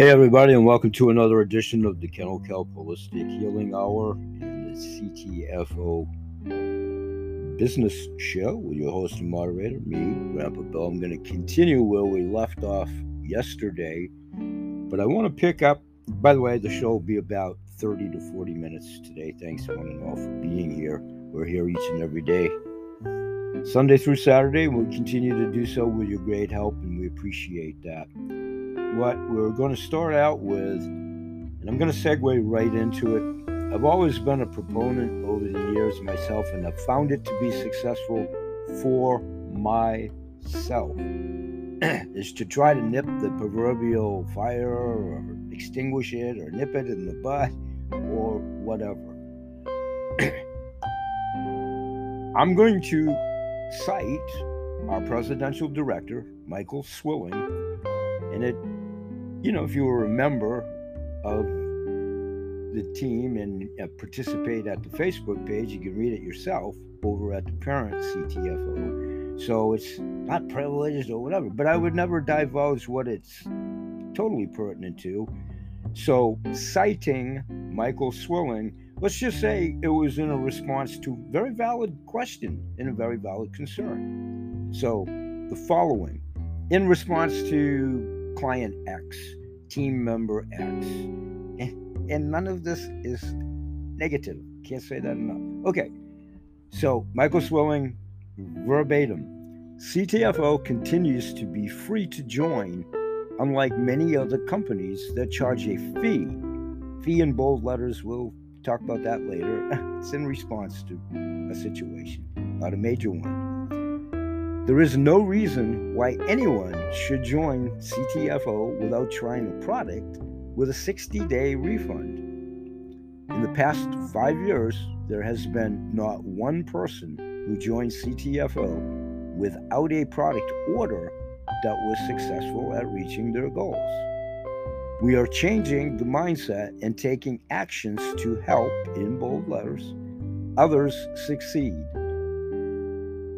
Hey, everybody, and welcome to another edition of the Kennel Kelp Holistic Healing Hour and the CTFO Business Show with your host and moderator, me, Grandpa Bill. I'm going to continue where we left off yesterday, but I want to pick up. By the way, the show will be about 30 to 40 minutes today. Thanks, one and all, for being here. We're here each and every day. Sunday through Saturday, we'll continue to do so with your great help, and we appreciate that what we're going to start out with, and I'm going to segue right into it. I've always been a proponent over the years myself, and I've found it to be successful for myself. is to try to nip the proverbial fire or extinguish it or nip it in the butt or whatever. I'm going to cite our presidential director, Michael Swilling, and it you know, if you were a member of the team and uh, participate at the Facebook page, you can read it yourself over at the parent CTFO. So it's not privileged or whatever, but I would never divulge what it's totally pertinent to. So, citing Michael Swilling, let's just say it was in a response to a very valid question and a very valid concern. So, the following in response to client X, team member X. And, none of this is negative. Can't say that enough. Okay. So, Michael Swilling, verbatim CTFO continues to be free to join, unlike many other companies that charge a fee. Fee in bold letters, we'll talk about that later. it's in response to a situation, not a major one. There is no reason why anyone should join CTFO without trying a product with a 60 day refund. In the past five years, there has been not one person who joined CTFO without a product order that was successful at reaching their goals. We are changing the mindset and taking actions to help, in bold letters, others succeed.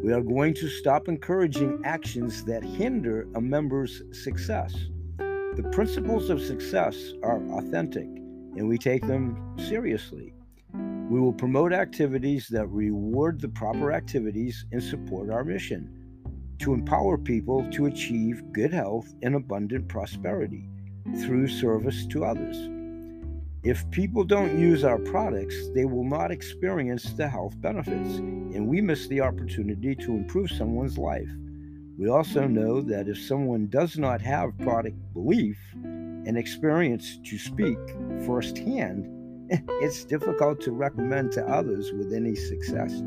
We are going to stop encouraging actions that hinder a member's success. The principles of success are authentic and we take them seriously. We will promote activities that reward the proper activities and support our mission to empower people to achieve good health and abundant prosperity through service to others. If people don't use our products, they will not experience the health benefits, and we miss the opportunity to improve someone's life. We also know that if someone does not have product belief and experience to speak firsthand, it's difficult to recommend to others with any success.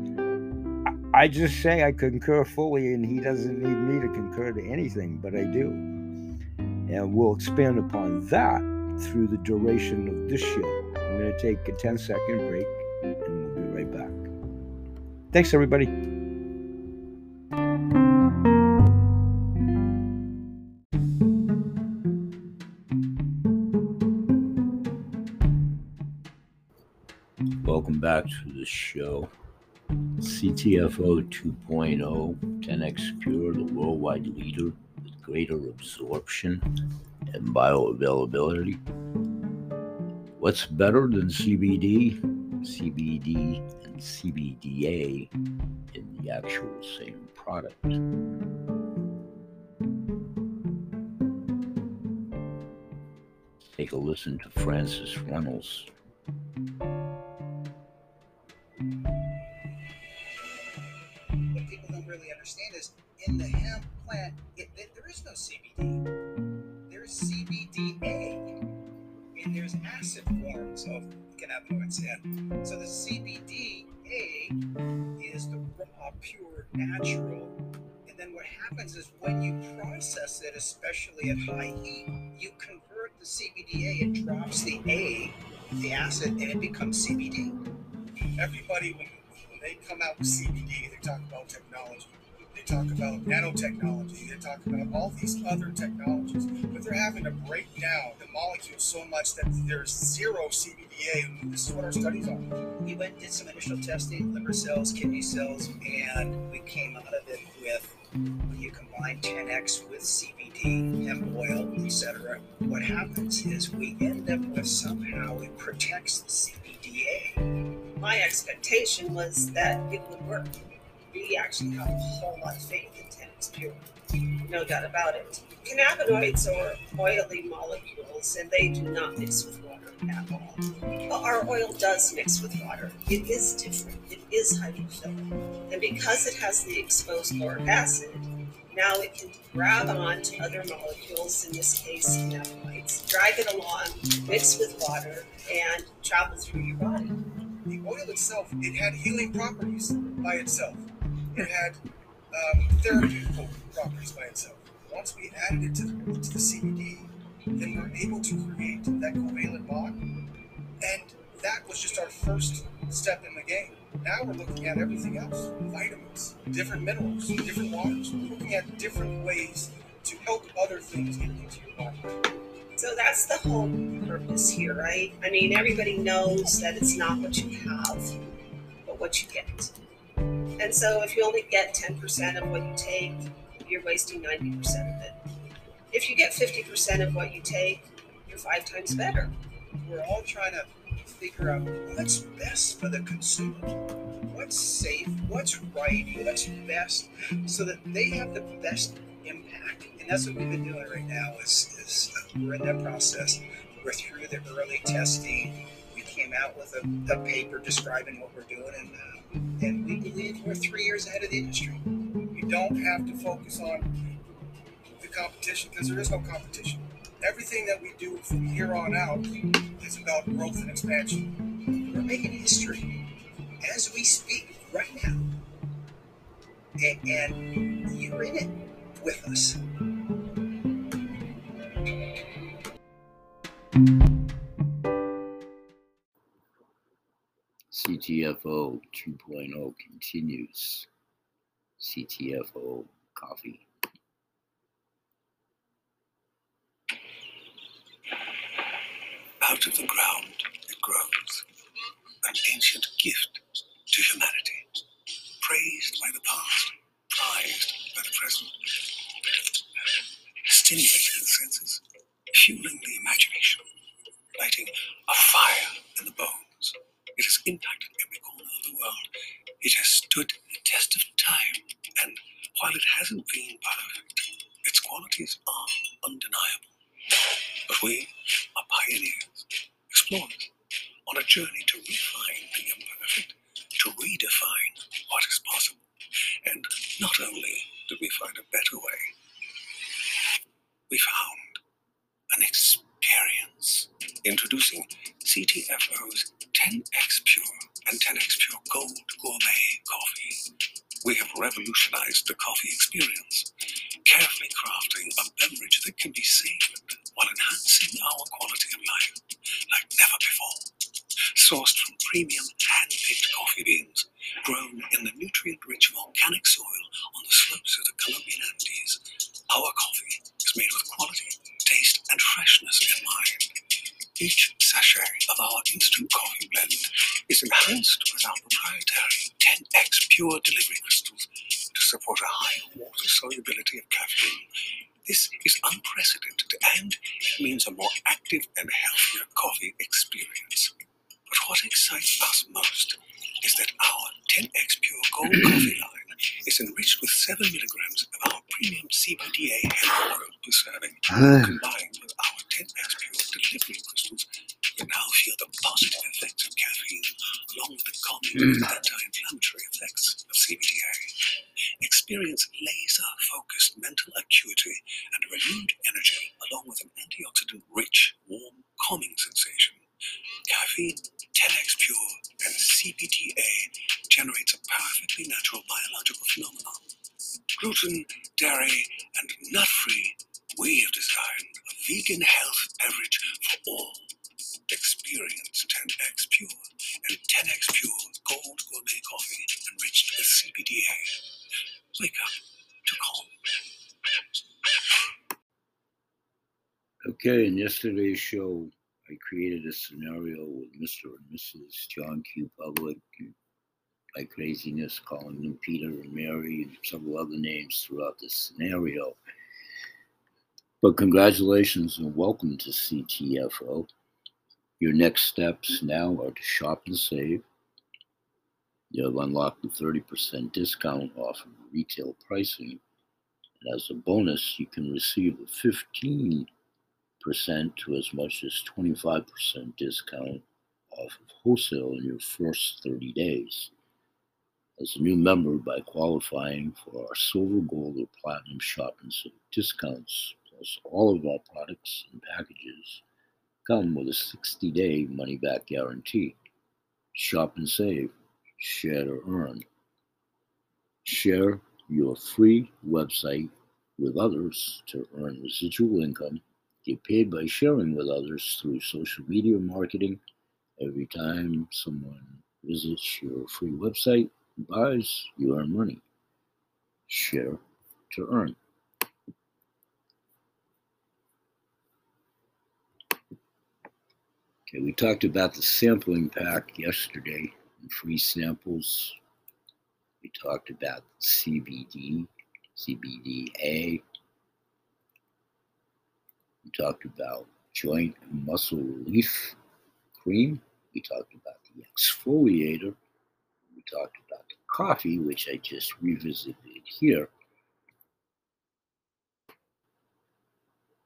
I just say I concur fully, and he doesn't need me to concur to anything, but I do. And we'll expand upon that through the duration of this show. I'm going to take a 10 second break and we'll be right back. Thanks, everybody. Welcome back to the show. CTFO 2.0 10x Pure, the worldwide leader with greater absorption and bioavailability. What's better than CBD, CBD, and CBDA in the actual same product? Take a listen to Francis Reynolds. CBDA, and there's acid forms of cannabinoids. in. so the CBDA is the raw, pure, natural. And then what happens is when you process it, especially at high heat, you convert the CBDA, it drops the A, the acid, and it becomes CBD. Everybody, when, when they come out with CBD, they talk about technology talk about nanotechnology, they talk about all these other technologies, but they're having to break down the molecule so much that there's zero CBDA. This is what our studies are. We went and did some initial testing, liver cells, kidney cells, and we came out of it with when you combine 10x with CBD CBD, hemp oil, etc., what happens is we end up with somehow it protects the CBDA. My expectation was that it would work. We actually have a whole lot of faith in 10x Pure, no doubt about it. Cannabinoids are oily molecules and they do not mix with water at all. But our oil does mix with water. It is different. It is hydrophilic. And because it has the exposed lauric acid, now it can grab on to other molecules, in this case cannabinoids, drag it along, mix with water, and travel through your body. The oil itself, it had healing properties by itself. It had um, therapeutic properties by itself. Once we added it to the, to the CBD, then we're able to create that covalent bond. And that was just our first step in the game. Now we're looking at everything else vitamins, different minerals, different waters. We're looking at different ways to help other things get into your body. So that's the whole purpose here, right? I mean, everybody knows that it's not what you have, but what you get. And so if you only get 10% of what you take, you're wasting 90% of it. If you get 50% of what you take, you're five times better. We're all trying to figure out what's best for the consumer, what's safe, what's right, what's best, so that they have the best impact. And that's what we've been doing right now. Is, is we're in that process. We're through the early testing. We came out with a, a paper describing what we're doing, and uh, and we we're three years ahead of the industry. You don't have to focus on the competition because there is no competition everything that we do from here on out is about growth and expansion. We're making history as we speak right now. And, and you're in it with us. CTFO 2.0 continues. CTFO coffee. Out of the ground it grows, an ancient gift to humanity, praised by the past, prized by the present, stimulating the senses, fueling the imagination, lighting a fire in the bones. It has impacted It has stood the test of time, and while it hasn't been perfect, its qualities are undeniable. But we are pioneers, explorers, on a journey to refine the imperfect, to redefine what is possible. And not only did we find a better way, we found an experience. Introducing CTFO's 10x Pure and 10x revolutionized the coffee experience, carefully crafting a beverage that can be savored while enhancing our quality of life like never before. Sourced from premium hand-picked coffee beans, grown in the nutrient-rich volcanic soil on the slopes of the Colombian Andes, our coffee is made with quality, taste, and freshness in mind. Each sachet of our instant coffee blend is enhanced with our proprietary 10x pure delivery support a higher water solubility of caffeine this is unprecedented and means a more active and healthier coffee experience. But what excites us most is that our 10x Pure Gold coffee line is enriched with 7 milligrams of our premium CBDA hemp oil per serving. Combined with our 10x Pure delivery crystals, you now feel the positive effects of caffeine along with the calming and mm. anti-inflammatory effects of CBDA. Experience laser-focused mental acuity and renewed energy along with an antioxidant-rich, warm, calming sensation. Caffeine, 10x Pure, and CBDA generates a perfectly natural biological phenomenon. Gluten, dairy, and nut-free, we have designed a vegan health beverage for Okay, in yesterday's show, I created a scenario with Mr. and Mrs. John Q. Public, by craziness, calling them Peter and Mary and several other names throughout the scenario. But congratulations and welcome to CTFO. Your next steps now are to shop and save. You have unlocked a 30% discount off of retail pricing. And as a bonus, you can receive a 15% to as much as 25% discount off of wholesale in your first 30 days. As a new member, by qualifying for our silver, gold, or platinum shop and save discounts, plus all of our products and packages come with a 60 day money back guarantee. Shop and save, share to earn. Share your free website with others to earn residual income. Get paid by sharing with others through social media marketing. Every time someone visits your free website, buys, you earn money. Share to earn. Okay, we talked about the sampling pack yesterday free samples. We talked about CBD, CBDA. We talked about joint muscle relief cream. We talked about the exfoliator. We talked about the coffee, which I just revisited here.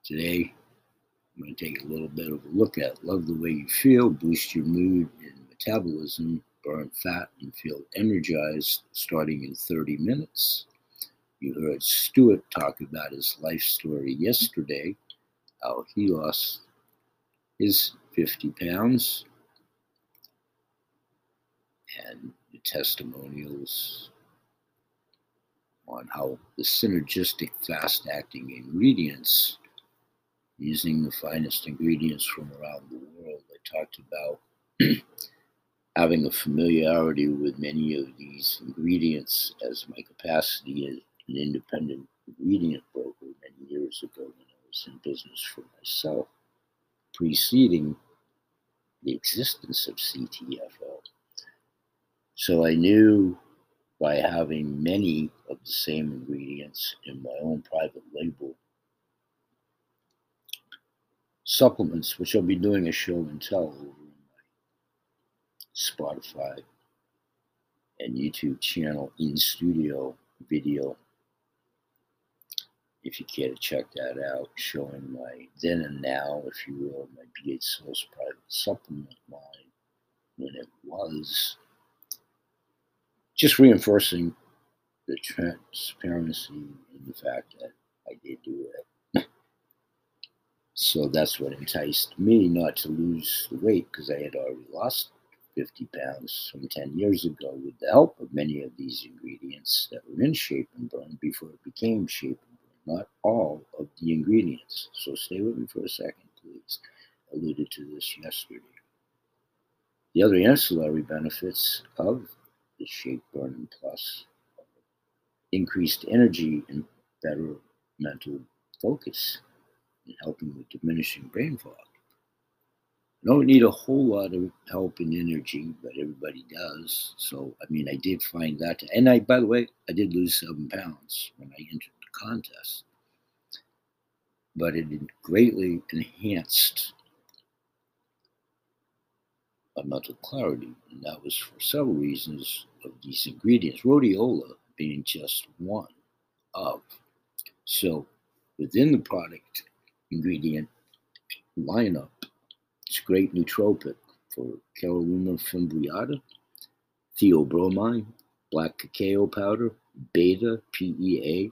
Today, I'm going to take a little bit of a look at love the way you feel, boost your mood and metabolism, burn fat, and feel energized starting in 30 minutes. You heard Stuart talk about his life story yesterday, how he lost his 50 pounds, and the testimonials on how the synergistic fast acting ingredients using the finest ingredients from around the world. I talked about having a familiarity with many of these ingredients as my capacity as an independent ingredient broker many years ago when was in business for myself, preceding the existence of CTFO. So I knew by having many of the same ingredients in my own private label supplements, which I'll be doing a show and tell over my Spotify and YouTube channel in studio video. If you care to check that out, showing my then and now, if you will, my BH Source private supplement line when it was just reinforcing the transparency and the fact that I did do it so that's what enticed me not to lose the weight because I had already lost 50 pounds from 10 years ago with the help of many of these ingredients that were in Shape and Burn before it became Shape. Not all of the ingredients. So stay with me for a second, please. Alluded to this yesterday. The other ancillary benefits of the Shape Burning Plus increased energy and better mental focus in helping with diminishing brain fog. I don't need a whole lot of help and energy, but everybody does. So, I mean, I did find that. And I, by the way, I did lose seven pounds when I entered contest. But it greatly enhanced my mental clarity. And that was for several reasons of these ingredients, rhodiola being just one of. So, within the product, ingredient lineup. It's great nootropic for Caralluma fimbriata, theobromine, black cacao powder, beta PEA,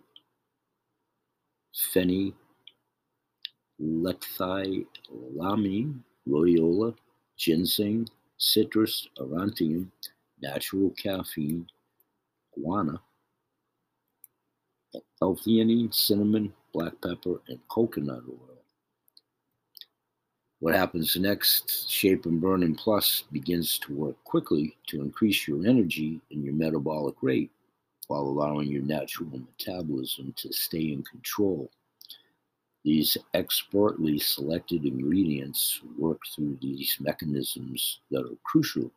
phenylethylamine, rhodiola, ginseng, citrus, aurantium, natural caffeine, guarana, L-theanine, cinnamon, black pepper, and coconut oil. What happens next, Shape and Burn Plus begins to work quickly to increase your energy and your metabolic rate while allowing your natural metabolism to stay in control. These expertly selected ingredients work through these mechanisms that are crucial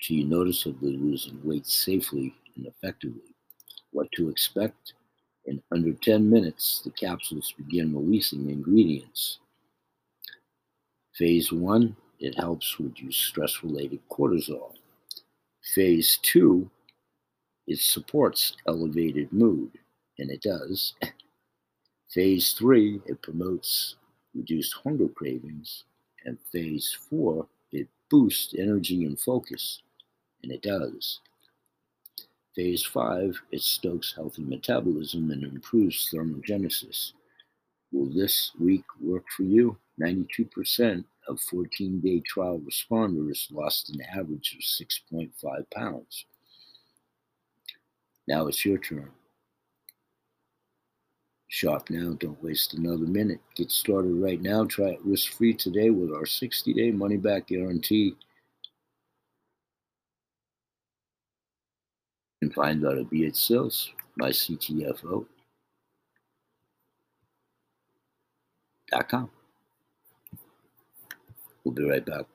to you noticeably losing weight safely and effectively. What to expect? In under 10 minutes, the capsules begin releasing ingredients. Phase one, it helps reduce stress related cortisol. Phase two, it supports elevated mood, and it does. Phase three, it promotes reduced hunger cravings. And phase four, it boosts energy and focus, and it does. Phase five, it stokes healthy metabolism and improves thermogenesis. Will this week work for you? 92% of 14 day trial responders lost an average of 6.5 pounds. Now it's your turn. Shop now, don't waste another minute. Get started right now. Try it risk free today with our 60 day money back guarantee. And find out at BH Sales, my CTFO. Dot com. We'll be right back.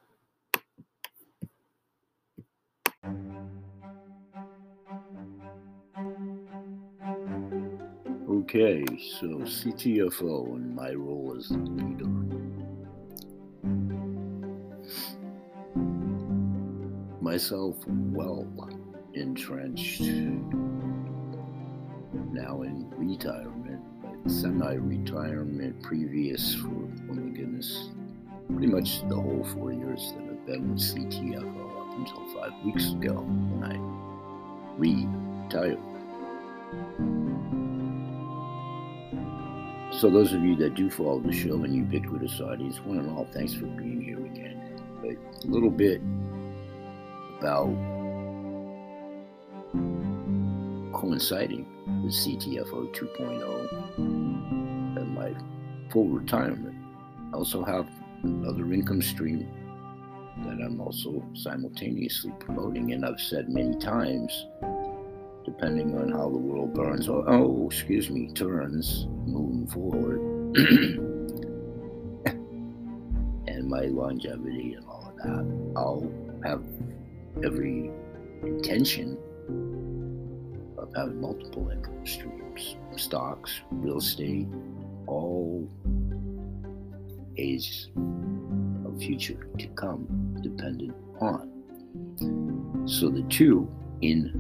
Okay, so CTFO and my role as leader. Myself well entrenched, now in retirement, semi retirement previous for, oh my goodness, pretty much the whole four years that I've been with CTFO up until five weeks ago when I retired. So those of you that do follow the show and mm-hmm. ubiquitous audience, one and all, thanks for being here again. But a little bit about coinciding with CTFO 2.0 and my full retirement. I also have another income stream that I'm also simultaneously promoting, and I've said many times depending on how the world burns or, oh, excuse me, turns moving forward. and my longevity and all of that. I'll have every intention of having multiple income streams, stocks, real estate, all ages of future to come dependent on. So the two in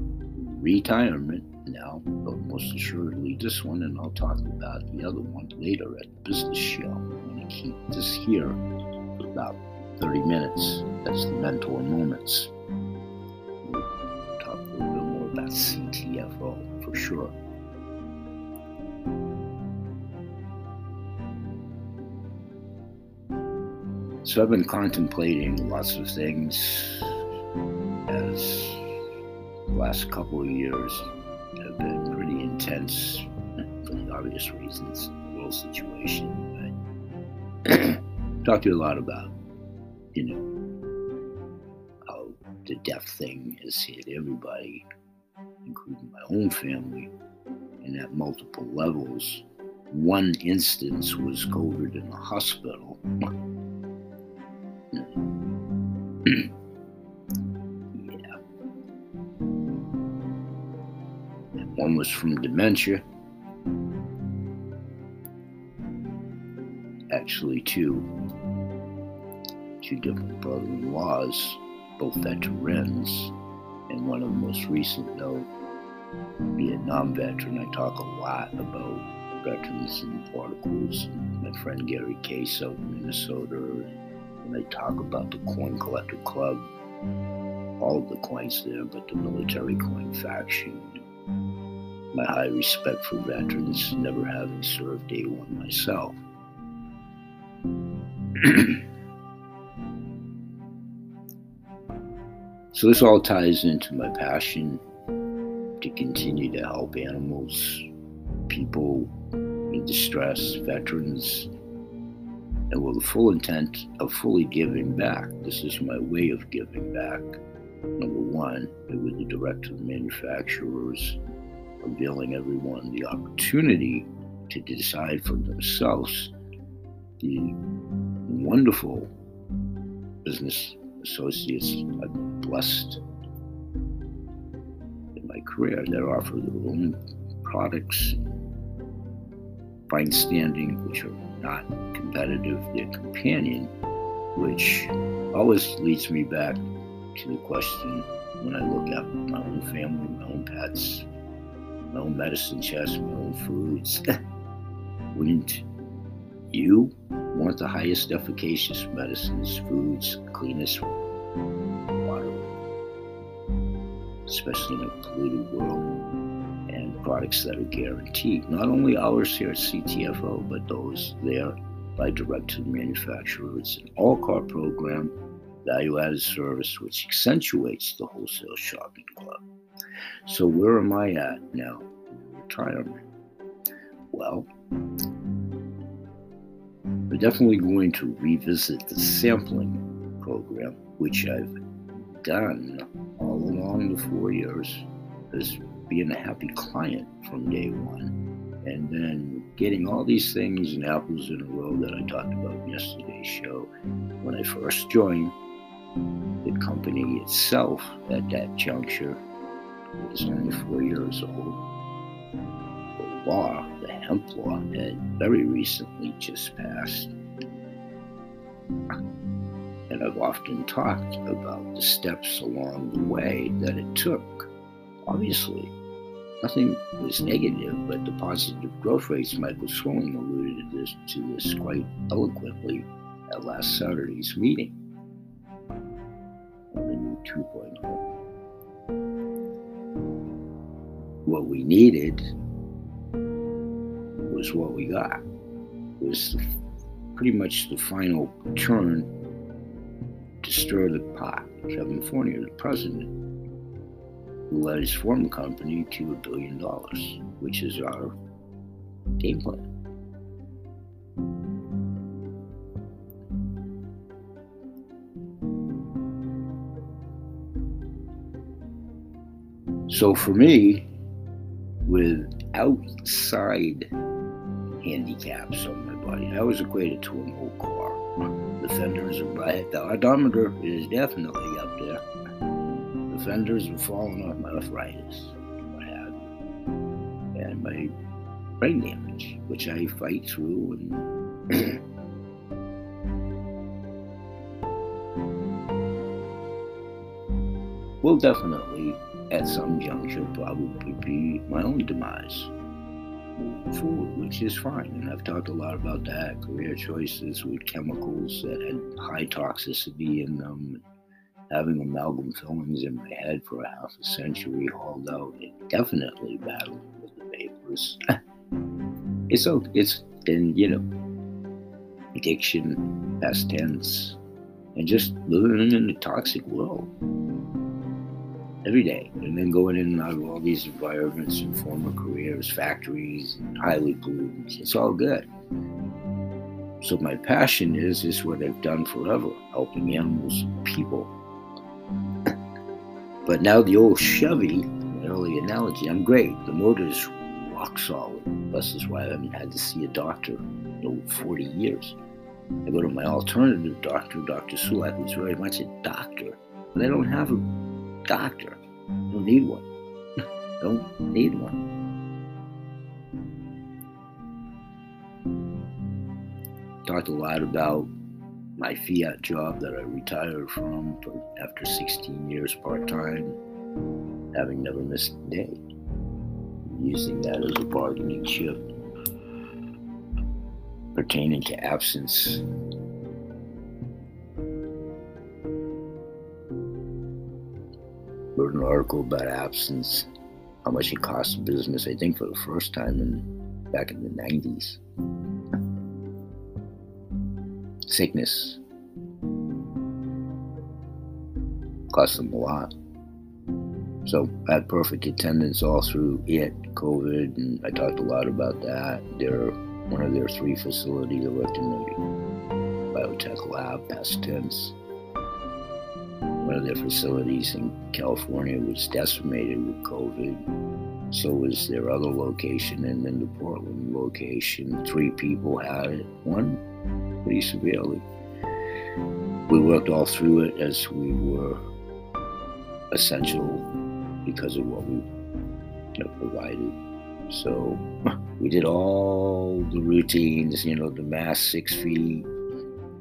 retirement now, but most assuredly this one, and I'll talk about the other one later at the business show. I'm going to keep this here for about 30 minutes. That's the mentor moments. We'll talk a little bit more about CTFO for sure. So I've been contemplating lots of things as last couple of years been pretty intense for the obvious reasons, world situation. I talked to you a lot about, you know, how the death thing has hit everybody, including my own family, and at multiple levels. One instance was COVID in the hospital. was from dementia. Actually, two. Two different brother in laws, both veterans. And one of the most recent, though, Vietnam veteran. I talk a lot about veterans and articles. And my friend Gary Case out in Minnesota. And I talk about the Coin Collector Club. All the coins there, but the military coin faction my high respect for veterans, never having served day one myself. so, this all ties into my passion to continue to help animals, people in distress, veterans, and with the full intent of fully giving back. This is my way of giving back. Number one, with the direct to the manufacturers availing everyone the opportunity to decide for themselves the wonderful business associates I've blessed in my career that offer their own products, fine standing, which are not competitive, they're companion, which always leads me back to the question when I look at my own family, my own pets, my own medicine chest, my own foods. Wouldn't you want the highest efficacious medicines, foods, cleanest water, especially in a polluted world, and products that are guaranteed? Not only ours here at CTFO, but those there by direct to the manufacturer. It's an all car program, value added service, which accentuates the wholesale shopping club. So, where am I at now? Retirement. Well, we're definitely going to revisit the sampling program, which I've done all along the four years as being a happy client from day one. And then getting all these things and apples in a row that I talked about in yesterday's show when I first joined the company itself at that juncture was only four years old. The law, the hemp law, had very recently just passed. And I've often talked about the steps along the way that it took. Obviously, nothing was negative, but the positive growth rates. Michael Swilling alluded to this, to this quite eloquently at last Saturday's meeting on the new 2.0. What we needed was what we got. It was pretty much the final turn to stir the pot. Kevin Fournier, the president, who led his former company to a billion dollars, which is our game plan. So for me, outside handicaps on my body, I was equated to an old car. The fenders are right. The odometer is definitely up there The fenders were falling off my arthritis, what have you, and my brain damage, which I fight through and. We'll definitely, at some juncture, probably be my own demise forward, which is fine. And I've talked a lot about that career choices with chemicals that had high toxicity in them having amalgam fillings in my head for a half a century, hauled out, battling with the vapors. it's so it's and you know, addiction, past tense, and just living in a toxic world every day, and then going in and out of all these environments and former careers, factories, and highly polluted. It's all good. So my passion is is what I've done forever, helping animals, people but now the old Chevy, early analogy, I'm great. The motor's rock solid. This is why I haven't had to see a doctor in over 40 years. I go to my alternative doctor, Dr. Sulak, who's very much a doctor. But I don't have a doctor. Don't need one. don't need one. Talked a lot about my fiat job that I retired from after 16 years part time, having never missed a day, using that as a bargaining chip pertaining to absence. Wrote an article about absence, how much it costs business, I think for the first time in back in the 90s sickness cost them a lot. So I had perfect attendance all through it, COVID, and I talked a lot about that. They're one of their three facilities. I worked in the biotech lab, past tense. One of their facilities in California was decimated with COVID. So was their other location, and then the Portland location. Three people had it. One pretty severely. We worked all through it as we were essential because of what we provided. So we did all the routines, you know, the mask six feet,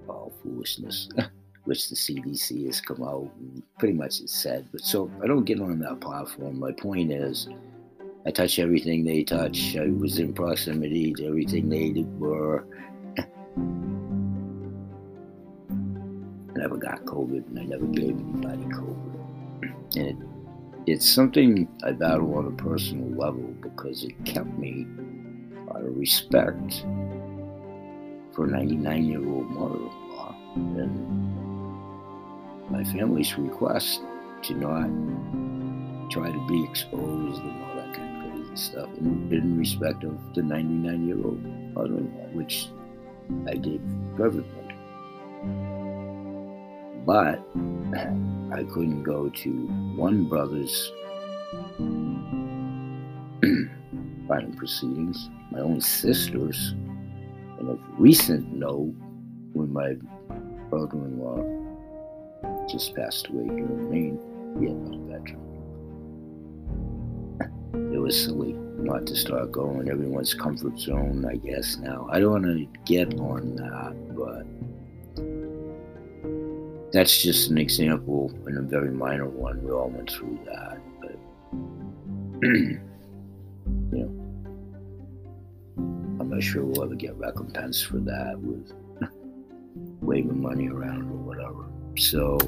all foolishness, which the CDC has come out pretty much has said. But so I don't get on that platform. My point is, I touch everything they touch. I was in proximity to everything they did were. I never got COVID, and I never gave anybody COVID. And it, it's something I battle on a personal level because it kept me out of respect for a 99 year old mother in law and my family's request to not try to be exposed and all that kind of crazy stuff in, in respect of the 99 year old mother in law, which I did fervently. But I couldn't go to one brother's final proceedings, my own sister's, and of recent note, when my brother-in-law just passed away in Maine, Vietnam veteran. It was silly not to start going everyone's comfort zone, I guess, now. I don't want to get on that, but that's just an example and a very minor one. We all went through that, but you know, I'm not sure we'll ever get recompense for that with waving money around. So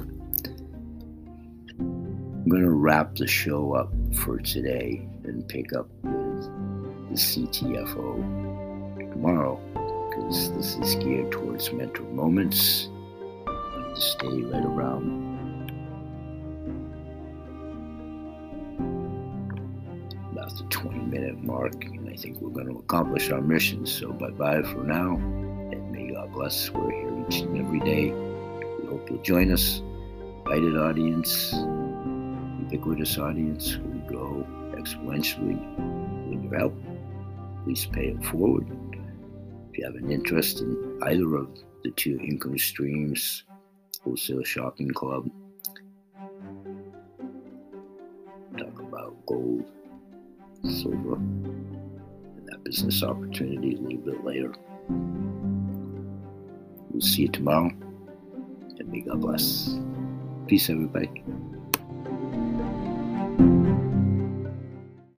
I'm gonna wrap the show up for today and pick up with the CTFO tomorrow because this is geared towards mental moments to stay right around about the 20 minute mark, and I think we're going to accomplish our mission. So, bye bye for now, and may God bless. We're here each and every day. Hope you'll join us. Invited audience, ubiquitous audience, we grow exponentially with your help. Please pay it forward. If you have an interest in either of the two income streams, wholesale shopping club. Talk about gold, silver, and that business opportunity a little bit later. We'll see you tomorrow, and may God bless. Peace, everybody.